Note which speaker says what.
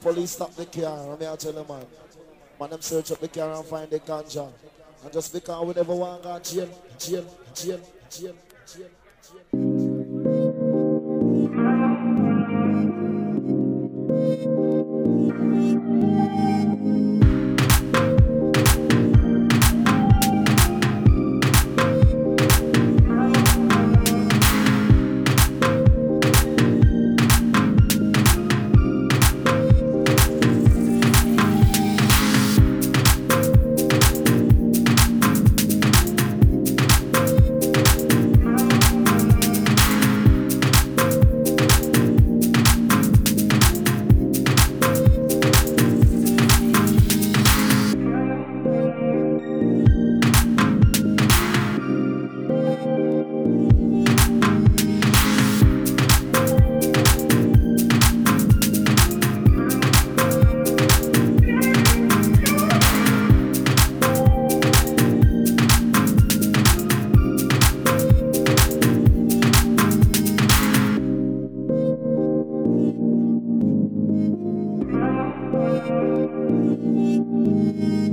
Speaker 1: Police stop the car, and me I tell you, man. Man, them search up the car and find the ganja. And just because we never want to jail, jail, jail, jail, jail, jail. Thank you.